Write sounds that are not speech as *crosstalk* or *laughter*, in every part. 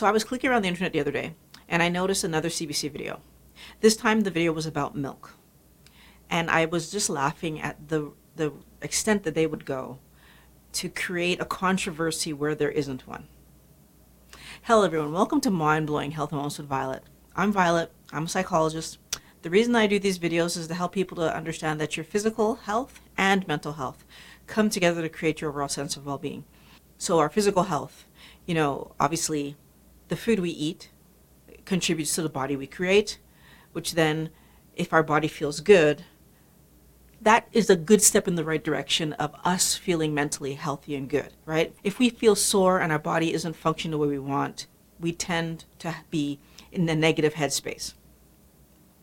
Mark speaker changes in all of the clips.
Speaker 1: So I was clicking around the internet the other day and I noticed another CBC video. This time the video was about milk. And I was just laughing at the the extent that they would go to create a controversy where there isn't one. Hello everyone, welcome to Mind Blowing Health and Wellness with Violet. I'm Violet, I'm a psychologist. The reason I do these videos is to help people to understand that your physical health and mental health come together to create your overall sense of well-being. So our physical health, you know, obviously the food we eat contributes to the body we create, which then, if our body feels good, that is a good step in the right direction of us feeling mentally healthy and good, right? If we feel sore and our body isn't functioning the way we want, we tend to be in a negative headspace.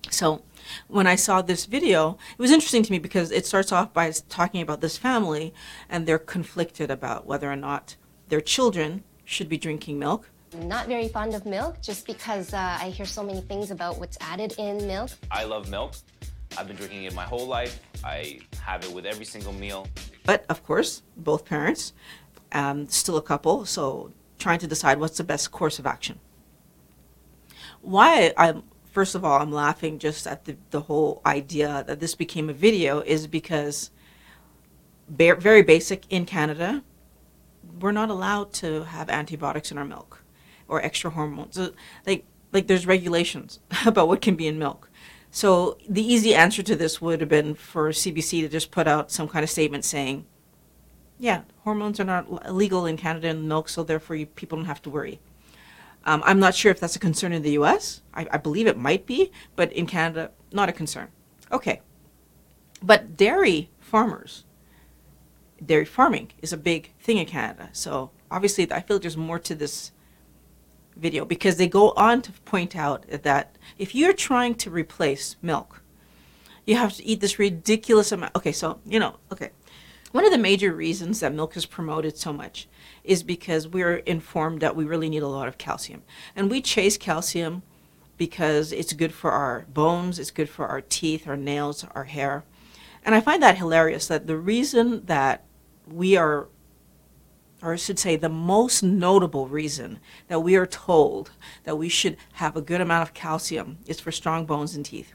Speaker 1: So, when I saw this video, it was interesting to me because it starts off by talking about this family and they're conflicted about whether or not their children should be drinking milk
Speaker 2: not very fond of milk just because uh, I hear so many things about what's added in milk.
Speaker 3: I love milk. I've been drinking it my whole life. I have it with every single meal.
Speaker 1: But of course, both parents, um, still a couple, so trying to decide what's the best course of action. Why I'm first of all I'm laughing just at the, the whole idea that this became a video is because very basic in Canada, we're not allowed to have antibiotics in our milk or extra hormones. Like like there's regulations *laughs* about what can be in milk. So the easy answer to this would have been for CBC to just put out some kind of statement saying, yeah, hormones are not illegal in Canada in milk, so therefore you, people don't have to worry. Um, I'm not sure if that's a concern in the US. I, I believe it might be, but in Canada, not a concern. Okay. But dairy farmers, dairy farming is a big thing in Canada. So obviously, I feel there's more to this video because they go on to point out that if you're trying to replace milk, you have to eat this ridiculous amount. Okay, so, you know, okay. One of the major reasons that milk is promoted so much is because we're informed that we really need a lot of calcium. And we chase calcium because it's good for our bones, it's good for our teeth, our nails, our hair. And I find that hilarious that the reason that we are or I should say, the most notable reason that we are told that we should have a good amount of calcium is for strong bones and teeth.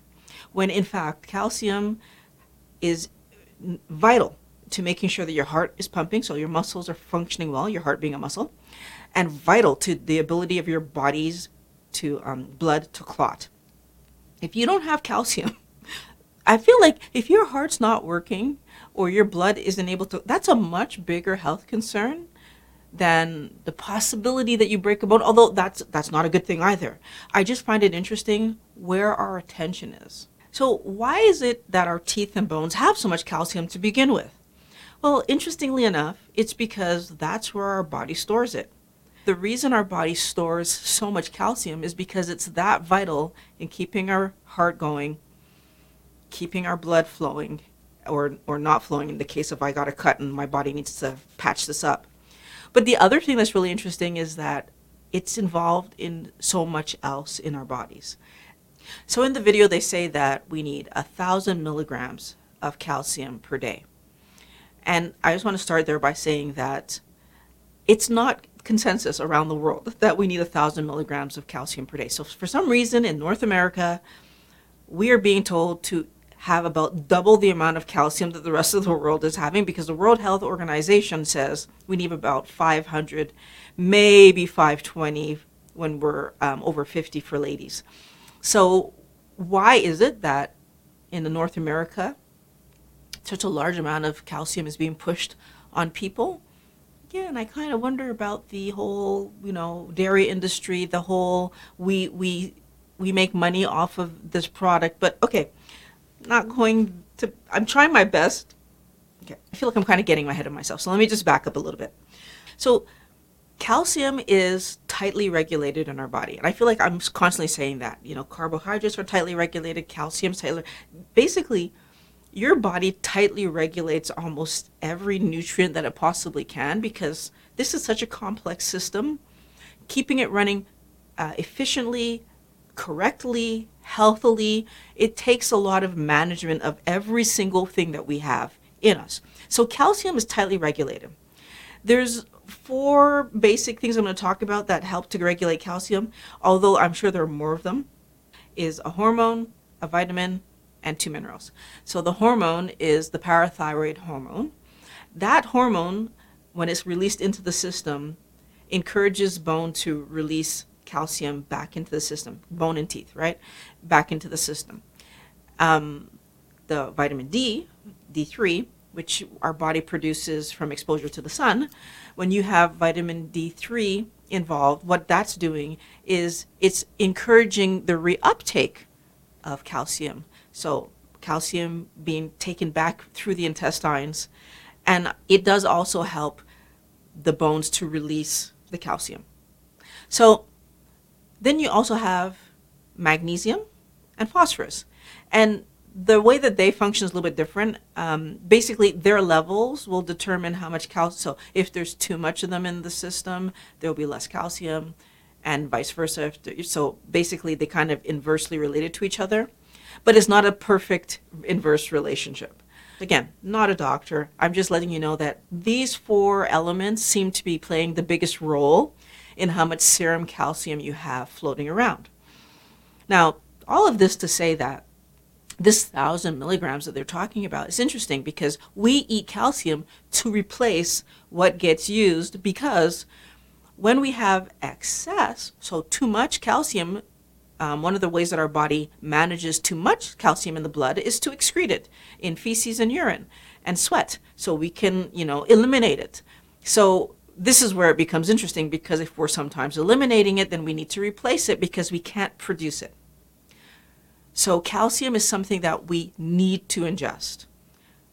Speaker 1: When in fact, calcium is vital to making sure that your heart is pumping, so your muscles are functioning well, your heart being a muscle, and vital to the ability of your body's to um, blood to clot. If you don't have calcium, *laughs* I feel like if your heart's not working or your blood isn't able to, that's a much bigger health concern than the possibility that you break a bone although that's that's not a good thing either. I just find it interesting where our attention is. So why is it that our teeth and bones have so much calcium to begin with? Well interestingly enough it's because that's where our body stores it. The reason our body stores so much calcium is because it's that vital in keeping our heart going keeping our blood flowing or or not flowing in the case of i got a cut and my body needs to patch this up but the other thing that's really interesting is that it's involved in so much else in our bodies. So in the video, they say that we need a thousand milligrams of calcium per day. And I just want to start there by saying that it's not consensus around the world *laughs* that we need a thousand milligrams of calcium per day. So for some reason in North America, we are being told to have about double the amount of calcium that the rest of the world is having because the World Health Organization says we need about 500, maybe 520 when we're um, over 50 for ladies. So, why is it that in the North America, such a large amount of calcium is being pushed on people? Yeah, and I kind of wonder about the whole, you know, dairy industry, the whole we we we make money off of this product. But okay, not going to, I'm trying my best. Okay, I feel like I'm kind of getting ahead of myself. So let me just back up a little bit. So, calcium is tightly regulated in our body. And I feel like I'm constantly saying that. You know, carbohydrates are tightly regulated, calcium's tightly. Basically, your body tightly regulates almost every nutrient that it possibly can because this is such a complex system. Keeping it running uh, efficiently, correctly, healthily, it takes a lot of management of every single thing that we have in us. So calcium is tightly regulated. There's four basic things I'm going to talk about that help to regulate calcium, although I'm sure there are more of them, is a hormone, a vitamin, and two minerals. So the hormone is the parathyroid hormone. That hormone, when it's released into the system, encourages bone to release calcium back into the system, bone and teeth, right? Back into the system. Um, the vitamin D, D3, which our body produces from exposure to the sun, when you have vitamin D3 involved, what that's doing is it's encouraging the reuptake of calcium. So, calcium being taken back through the intestines, and it does also help the bones to release the calcium. So, then you also have magnesium and phosphorus. And the way that they function is a little bit different. Um, basically, their levels will determine how much calcium. So, if there's too much of them in the system, there will be less calcium, and vice versa. So, basically, they kind of inversely related to each other, but it's not a perfect inverse relationship. Again, not a doctor. I'm just letting you know that these four elements seem to be playing the biggest role in how much serum calcium you have floating around. Now, all of this to say that this thousand milligrams that they're talking about is interesting because we eat calcium to replace what gets used because when we have excess, so too much calcium, um, one of the ways that our body manages too much calcium in the blood is to excrete it in feces and urine and sweat so we can, you know, eliminate it. So this is where it becomes interesting because if we're sometimes eliminating it, then we need to replace it because we can't produce it. So calcium is something that we need to ingest.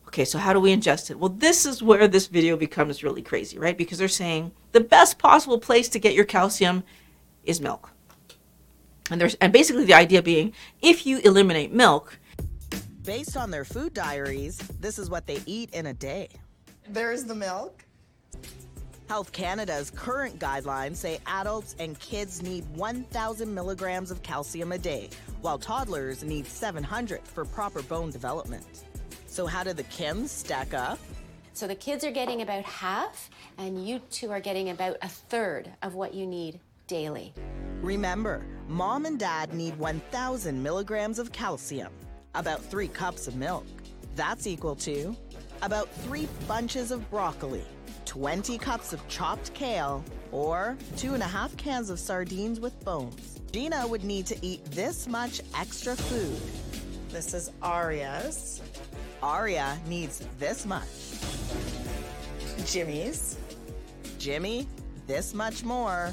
Speaker 1: Okay, so how do we ingest it? Well, this is where this video becomes really crazy, right? Because they're saying the best possible place to get your calcium is milk. And there's and basically the idea being if you eliminate milk,
Speaker 4: based on their food diaries, this is what they eat in a day.
Speaker 5: There's the milk.
Speaker 4: Health Canada's current guidelines say adults and kids need 1,000 milligrams of calcium a day, while toddlers need 700 for proper bone development. So, how do the Kims stack up?
Speaker 6: So, the kids are getting about half, and you two are getting about a third of what you need daily.
Speaker 4: Remember, mom and dad need 1,000 milligrams of calcium, about three cups of milk. That's equal to about three bunches of broccoli 20 cups of chopped kale, or two and a half cans of sardines with bones. Gina would need to eat this much extra food.
Speaker 5: This is Aria's.
Speaker 4: Aria needs this much.
Speaker 5: Jimmy's.
Speaker 4: Jimmy, this much more.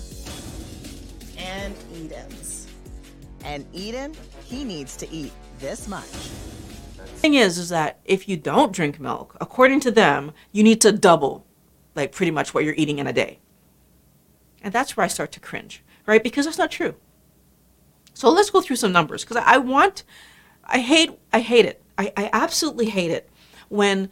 Speaker 5: And Eden's.
Speaker 4: And Eden, he needs to eat this much.
Speaker 1: Thing is, is that if you don't drink milk, according to them, you need to double like pretty much what you're eating in a day. And that's where I start to cringe, right? Because that's not true. So let's go through some numbers because I want, I hate, I hate it. I, I absolutely hate it when,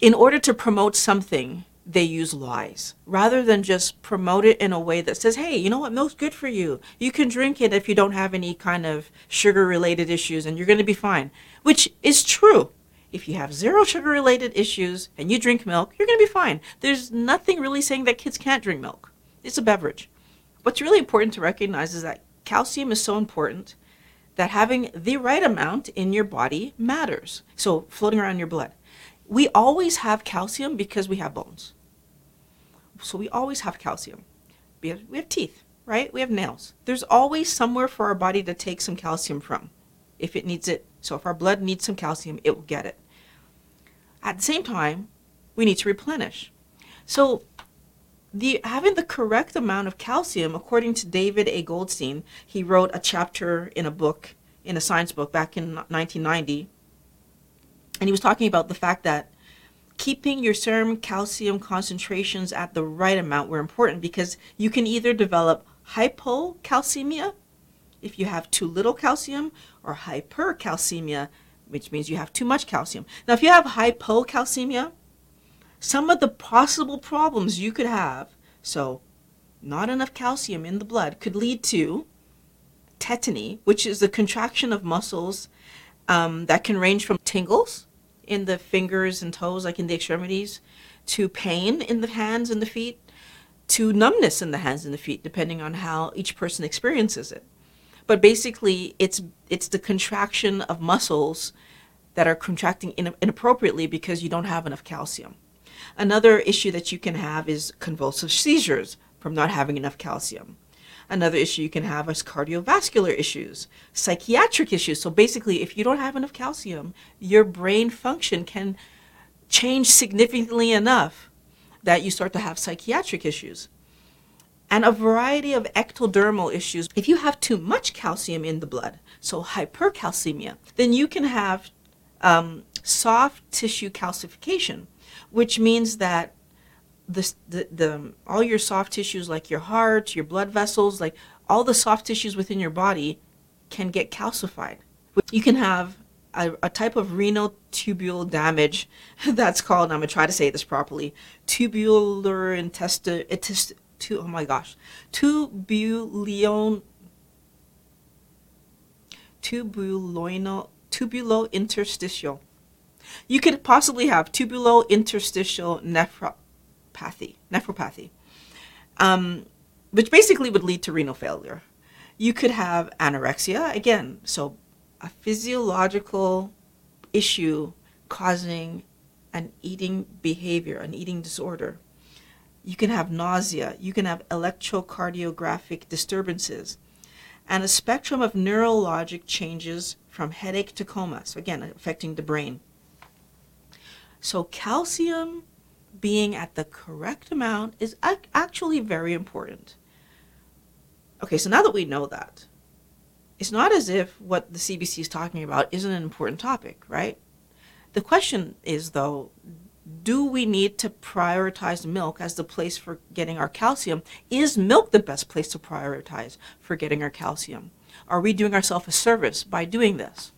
Speaker 1: in order to promote something, they use lies rather than just promote it in a way that says, hey, you know what, milk's good for you. You can drink it if you don't have any kind of sugar related issues and you're going to be fine, which is true. If you have zero sugar related issues and you drink milk, you're going to be fine. There's nothing really saying that kids can't drink milk. It's a beverage. What's really important to recognize is that calcium is so important that having the right amount in your body matters. So, floating around your blood. We always have calcium because we have bones. So, we always have calcium. We have, we have teeth, right? We have nails. There's always somewhere for our body to take some calcium from if it needs it. So, if our blood needs some calcium, it will get it. At the same time, we need to replenish. So, the having the correct amount of calcium, according to David A. Goldstein, he wrote a chapter in a book, in a science book back in 1990, and he was talking about the fact that keeping your serum calcium concentrations at the right amount were important because you can either develop hypocalcemia if you have too little calcium or hypercalcemia which means you have too much calcium. Now, if you have hypocalcemia, some of the possible problems you could have, so not enough calcium in the blood, could lead to tetany, which is the contraction of muscles um, that can range from tingles in the fingers and toes, like in the extremities, to pain in the hands and the feet, to numbness in the hands and the feet, depending on how each person experiences it. But basically, it's it's the contraction of muscles that are contracting in, inappropriately because you don't have enough calcium. Another issue that you can have is convulsive seizures from not having enough calcium. Another issue you can have is cardiovascular issues, psychiatric issues. So basically, if you don't have enough calcium, your brain function can change significantly enough that you start to have psychiatric issues. And a variety of ectodermal issues. If you have too much calcium in the blood, so hypercalcemia, then you can have um, soft tissue calcification, which means that the, the, the, all your soft tissues, like your heart, your blood vessels, like all the soft tissues within your body, can get calcified. You can have a, a type of renal tubule damage *laughs* that's called, I'm going to try to say this properly, tubular intestine, tu, oh my gosh, tubulion, tubuloinal, tubulointerstitial. You could possibly have tubulointerstitial nephropathy, nephropathy, um, which basically would lead to renal failure. You could have anorexia, again, so a physiological issue causing an eating behavior, an eating disorder. You can have nausea, you can have electrocardiographic disturbances, and a spectrum of neurologic changes from headache to coma, so again, affecting the brain. So, calcium being at the correct amount is actually very important. Okay, so now that we know that, it's not as if what the CBC is talking about isn't an important topic, right? The question is, though, do we need to prioritize milk as the place for getting our calcium? Is milk the best place to prioritize for getting our calcium? Are we doing ourselves a service by doing this?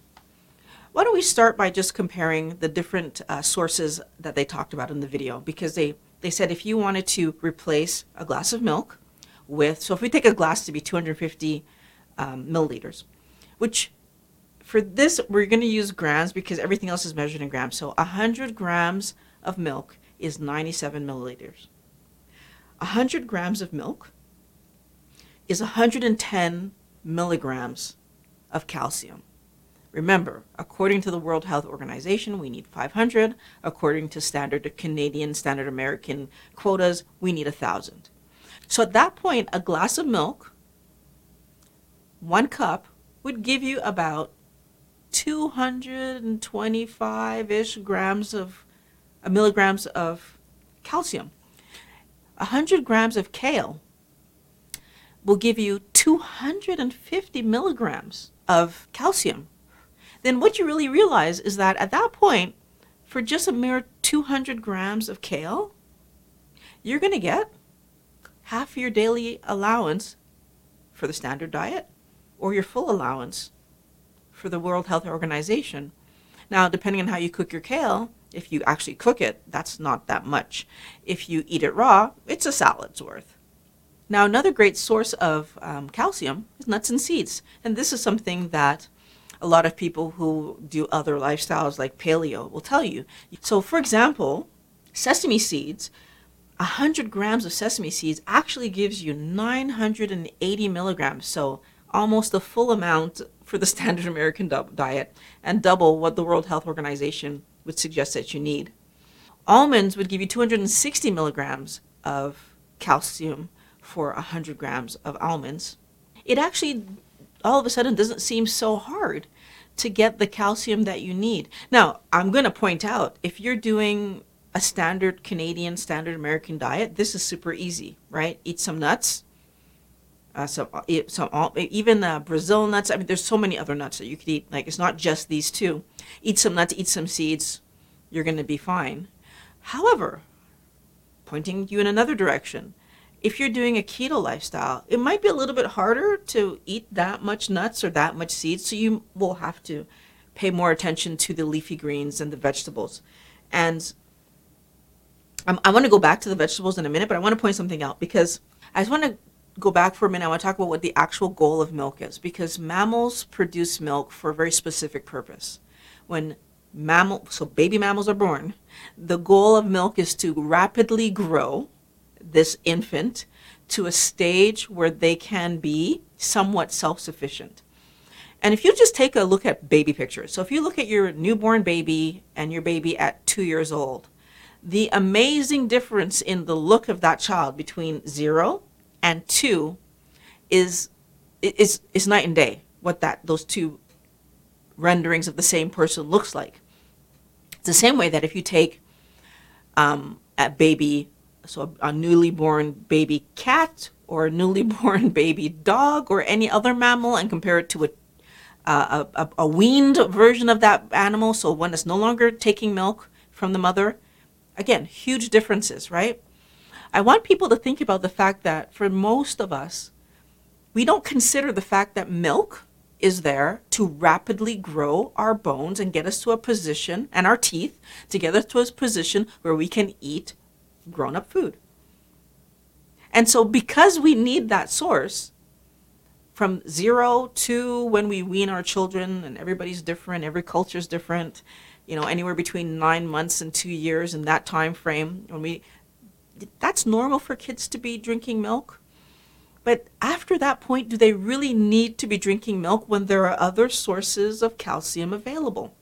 Speaker 1: Why don't we start by just comparing the different uh, sources that they talked about in the video? Because they, they said if you wanted to replace a glass of milk with, so if we take a glass to be 250 um, milliliters, which for this, we're going to use grams because everything else is measured in grams. So 100 grams of milk is 97 milliliters. 100 grams of milk is 110 milligrams of calcium. Remember, according to the World Health Organization, we need 500. According to standard Canadian, standard American quotas, we need 1,000. So at that point, a glass of milk one cup would give you about 225 ish grams of milligrams of calcium. 100 grams of kale will give you 250 milligrams of calcium. Then what you really realize is that at that point, for just a mere 200 grams of kale, you're going to get half your daily allowance for the standard diet or your full allowance for the World Health Organization. Now, depending on how you cook your kale, if you actually cook it, that's not that much. If you eat it raw, it's a salad's worth. Now, another great source of um, calcium is nuts and seeds. And this is something that a lot of people who do other lifestyles like paleo will tell you. So, for example, sesame seeds, 100 grams of sesame seeds actually gives you 980 milligrams. So, almost the full amount for the *laughs* standard American diet and double what the World Health Organization would suggest that you need. Almonds would give you 260 milligrams of calcium for 100 grams of almonds. It actually, all of a sudden, doesn't seem so hard to get the calcium that you need. Now, I'm going to point out if you're doing a standard Canadian, standard American diet, this is super easy, right? Eat some nuts, uh, some uh, some even uh, Brazil nuts. I mean, there's so many other nuts that you could eat. Like it's not just these two. Eat some nuts, eat some seeds. You're going to be fine. However, pointing you in another direction, if you're doing a keto lifestyle, it might be a little bit harder to eat that much nuts or that much seeds. So you will have to pay more attention to the leafy greens and the vegetables. And I'm, I want to go back to the vegetables in a minute, but I want to point something out because I just want to go back for a minute, I want to talk about what the actual goal of milk is because mammals produce milk for a very specific purpose. When mammal, so baby mammals are born, the goal of milk is to rapidly grow this infant to a stage where they can be somewhat self sufficient. And if you just take a look at baby pictures, so if you look at your newborn baby and your baby at two years old, the amazing difference in the look of that child between zero and two is is is night and day. What that those two renderings of the same person looks like. It's the same way that if you take um, a baby, so a, a newly born baby cat or a newly *laughs* born baby dog or any other mammal and compare it to a uh, a, a, weaned version of that animal, so one that's no longer taking milk from the mother. Again, huge differences, right? I want people to think about the fact that for most of us, we don't consider the fact that milk is there to rapidly grow our bones and get us to a position and our teeth to get us to a position where we can eat grown up food. And so, because we need that source from zero to when we wean our children, and everybody's different, every culture is different, you know, anywhere between nine months and two years in that time frame, when we that's normal for kids to be drinking milk but after that point, do they really need to be drinking milk when there are other sources of calcium available?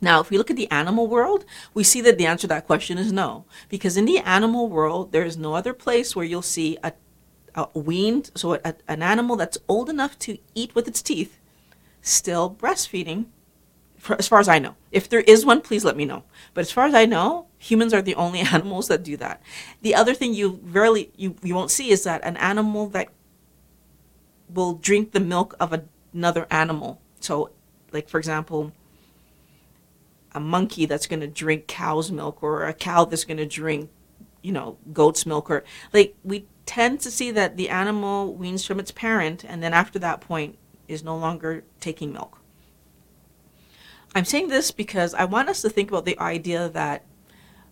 Speaker 1: Now, if we look at the animal world, we see that the answer to that question is no. Because in the animal world, there is no other place where you'll see a, a weaned, so a, an animal that's old enough to eat with its teeth, still breastfeeding, for, as far as I know. If there is one, please let me know. But as far as I know, humans are the only *laughs* animals that do that. The other thing you rarely you, you won't see is that an animal that will drink the milk of another animal. So, like for example, a monkey that's going to drink cow's milk, or a cow that's going to drink, you know, goat's milk, or like we tend to see that the animal weans from its parent, and then after that point is no longer taking milk. I'm saying this because I want us to think about the idea that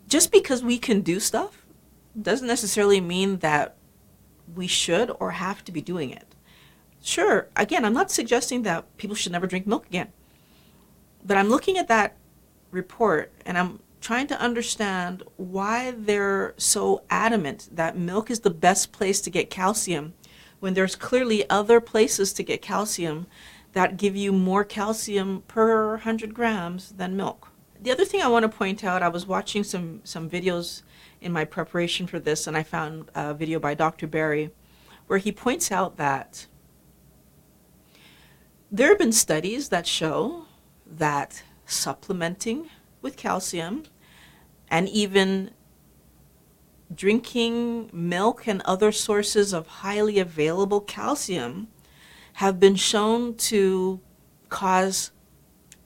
Speaker 1: just because we can do stuff doesn't necessarily mean that we should or have to be doing it. Sure, again, I'm not suggesting that people should never drink milk again. But I'm looking at that report and I'm trying to understand why they're so adamant that milk is the best place to get calcium when there's clearly other places to get calcium that give you more calcium per 100 grams than milk. The other thing I want to point out, I was watching some, some videos in my preparation for this, and I found a video by Dr. Berry where he points out that there have been studies that show that supplementing with calcium and even drinking milk and other sources of highly available calcium have been shown to cause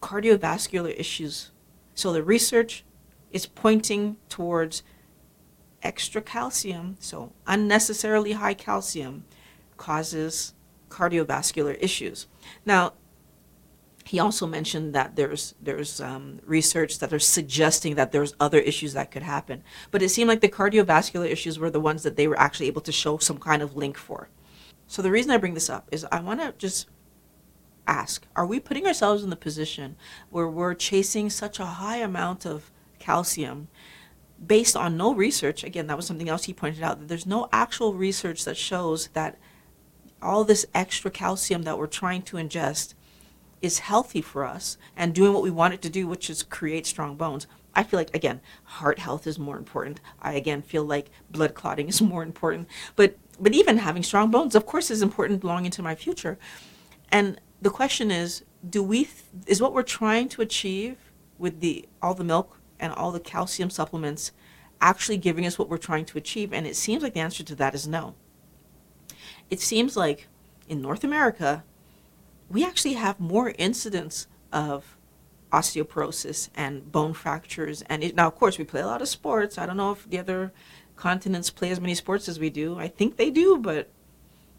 Speaker 1: cardiovascular issues so the research is pointing towards extra calcium, so unnecessarily high calcium causes cardiovascular issues. Now, he also mentioned that there's there's um, research that are suggesting that there's other issues that could happen, but it seemed like the cardiovascular issues were the ones that they were actually able to show some kind of link for. So the reason I bring this up is I want to just ask are we putting ourselves in the position where we're chasing such a high amount of calcium based on no research again that was something else he pointed out that there's no actual research that shows that all this extra calcium that we're trying to ingest is healthy for us and doing what we want it to do which is create strong bones I feel like again, heart health is more important. I again feel like blood clotting is *laughs* more important. But but even having strong bones, of course, is important long into my future. And the question is do we is what we're trying to achieve with the all the milk and all the calcium supplements actually giving us what we're trying to achieve? And it seems like the answer to that is no. It seems like in north america we actually have more incidents of osteoporosis and bone fractures. And it, now of course we play a lot of sports. I don't know if the other continents play as many sports as we do. I think they do but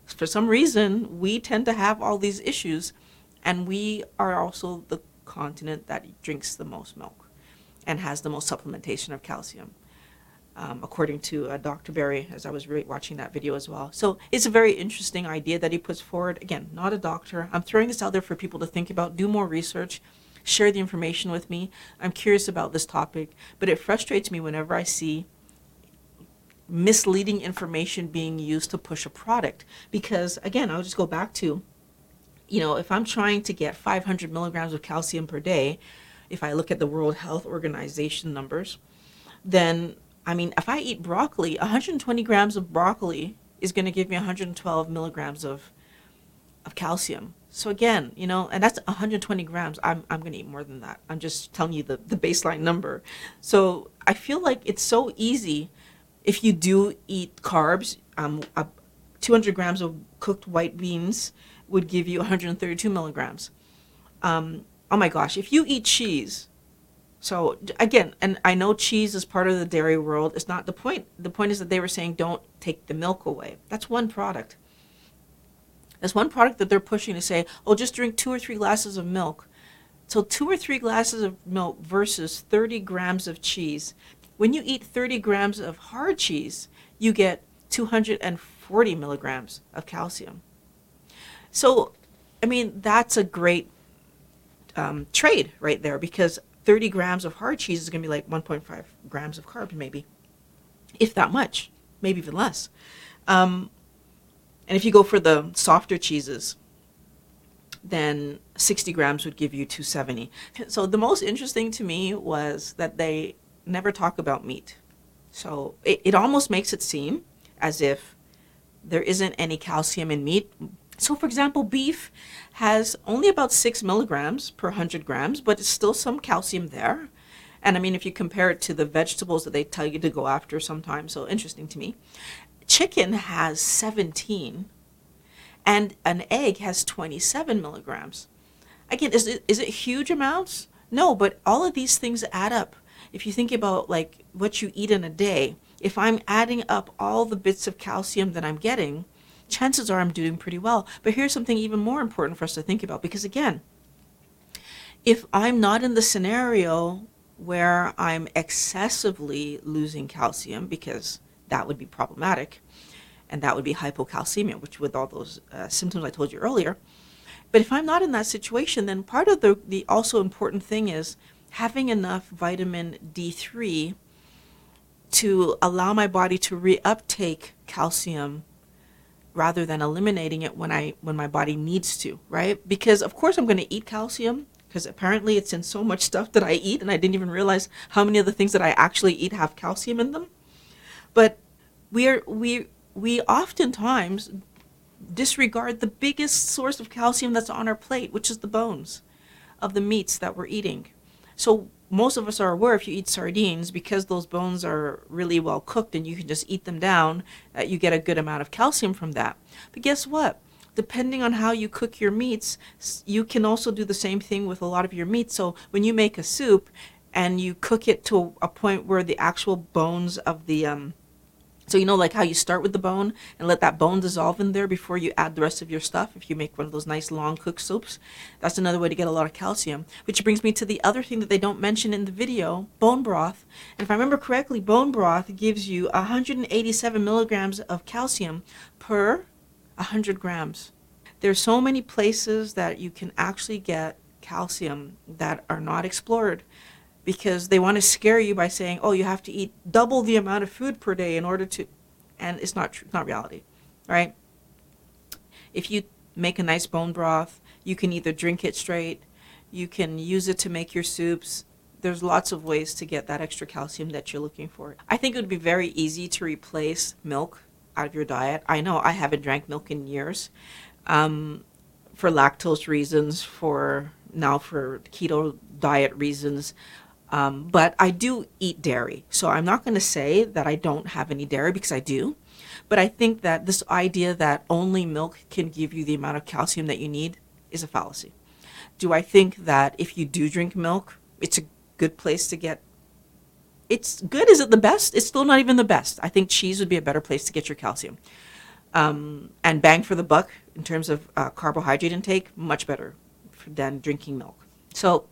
Speaker 1: for some reason, we tend to have all these issues, and we are also the continent that drinks the most milk and has the most supplementation of calcium, um, according to uh, Dr. Berry, as I was re- watching that video as well. So it's a very interesting idea that he puts forward. Again, not a doctor. I'm throwing this out there for people to think about, do more research, share the information with me. I'm curious about this topic, but it frustrates me whenever I see misleading information being used to push a product. Because again, I'll just go back to, you know, if I'm trying to get 500 milligrams of calcium per day, if I look at the World Health Organization numbers, then I mean, if I eat broccoli, 120 grams of broccoli is going to give me 112 milligrams of of calcium. So again, you know, and that's 120 grams. I'm I'm going to eat more than that. I'm just telling you the the baseline number. So I feel like it's so easy if you do eat carbs. Um, uh, 200 grams of cooked white beans would give you 132 milligrams. Um, oh my gosh, if you eat cheese, so again, and I know cheese is part of the dairy world. It's not the point. The point is that they were saying don't take the milk away. That's one product. That's one product that they're pushing to say, oh, just drink two or three glasses of milk. So two or three glasses of milk versus 30 grams of cheese. When you eat 30 grams of hard cheese, you get 240 milligrams of calcium. So, I mean, that's a great um, trade right there because 30 grams of hard cheese is going to be like 1.5 grams of carbs, maybe, if that much, maybe even less. Um, and if you go for the softer cheeses, then 60 grams would give you 270. So the most interesting to me was that they never talk about meat. So it, it almost makes it seem as if there isn't any calcium in meat. So, for example, beef has only about six milligrams per 100 grams, but it's still some calcium there. And I mean, if you compare it to the vegetables that they tell you to go after sometimes, so interesting to me. Chicken has 17, and an egg has 27 milligrams. Again, is it, is it huge amounts? No, but all of these things add up. If you think about like what you eat in a day, if I'm adding up all the bits of calcium that I'm getting, chances are I'm doing pretty well. But here's something even more important for us to think about because again, if I'm not in the scenario where I'm excessively losing calcium, because that would be problematic, and that would be hypocalcemia, which with all those uh, symptoms I told you earlier. But if I'm not in that situation, then part of the, the also important thing is having enough vitamin D3 to allow my body to reuptake calcium rather than eliminating it when I when my body needs to, right? Because of course I'm going to eat calcium because apparently it's in so much stuff that I eat and I didn't even realize how many of the things that I actually eat have calcium in them. But we are we we oftentimes disregard the biggest source of calcium that's on our plate, which is the bones of the meats that we're eating. So most of us are aware if you eat sardines, because those bones are really well cooked and you can just eat them down, that you get a good amount of calcium from that. But guess what? Depending on how you cook your meats, you can also do the same thing with a lot of your meat. So when you make a soup and you cook it to a point where the actual bones of the um, so you know like how you start with the bone and let that bone dissolve in there before you add the rest of your stuff if you make one of those nice long cooked soups. That's another way to get a lot of calcium. Which brings me to the other thing that they don't mention in the video, bone broth. And if I remember correctly, bone broth gives you 187 milligrams of calcium per 100 grams. There's so many places that you can actually get calcium that are not explored because they want to scare you by saying, "Oh, you have to eat double the amount of food per day in order to," and it's not true. Not reality, right? If you make a nice bone broth, you can either drink it straight, you can use it to make your soups. There's lots of ways to get that extra calcium that you're looking for. I think it would be very easy to replace milk out of your diet. I know I haven't drank milk in years. Um, for lactose reasons, for now for keto diet reasons. Um, but I do eat dairy. So I'm not going to say that I don't have any dairy because I do. But I think that this idea that only milk can give you the amount of calcium that you need is a fallacy. Do I think that if you do drink milk, it's a good place to get it's good. Is it the best? It's still not even the best. I think cheese would be a better place to get your calcium. Um, and bang for the buck in terms of uh, carbohydrate intake, much better than drinking milk. So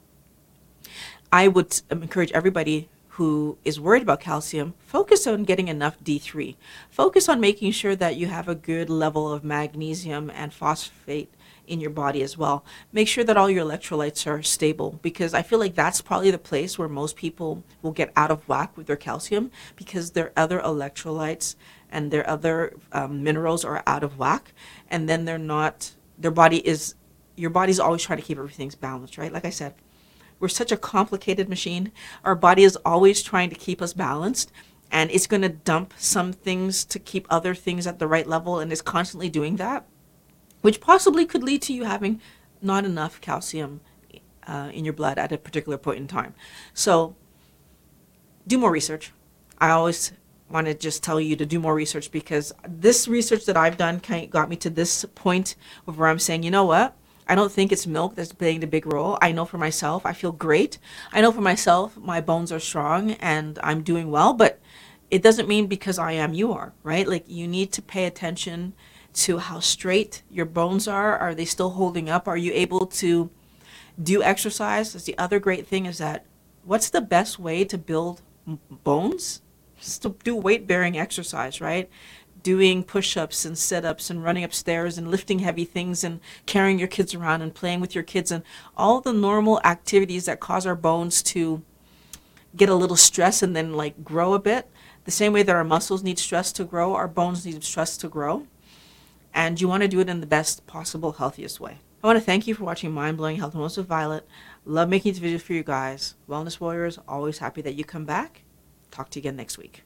Speaker 1: I would encourage everybody who is worried about calcium, focus on getting enough D3. Focus on making sure that you have a good level of magnesium and phosphate in your body as well. Make sure that all your electrolytes are stable because I feel like that's probably the place where most people will get out of whack with their calcium because their other electrolytes and their other um, minerals are out of whack and then they're not their body is your body's always trying to keep everything's balanced right like i said we're such a complicated machine. Our body is always trying to keep us balanced and it's going to dump some things to keep other things at the right level and is constantly doing that which possibly could lead to you having not enough calcium uh, in your blood at a particular point in time. So do more research. I always want to just tell you to do more research because this research that I've done kind of got me to this point of where I'm saying, you know what? I don't think it's milk that's playing the big role. I know for myself, I feel great. I know for myself, my bones are strong and I'm doing well, but it doesn't mean because I am, you are, right? Like you need to pay attention to how straight your bones are. Are they still holding up? Are you able to do exercise? That's the other great thing is that what's the best way to build bones? just to do weight bearing exercise, right? Doing push ups and sit ups and running upstairs and lifting heavy things and carrying your kids around and playing with your kids and all the normal activities that cause our bones to get a little stress and then like grow a bit. The same way that our muscles need stress to grow, our bones need stress to grow. And you want to do it in the best possible, healthiest way. I want to thank you for watching Mind Blowing Health and Wellness with Violet. Love making these videos for you guys. Wellness Warriors, always happy that you come back. Talk to you again next week.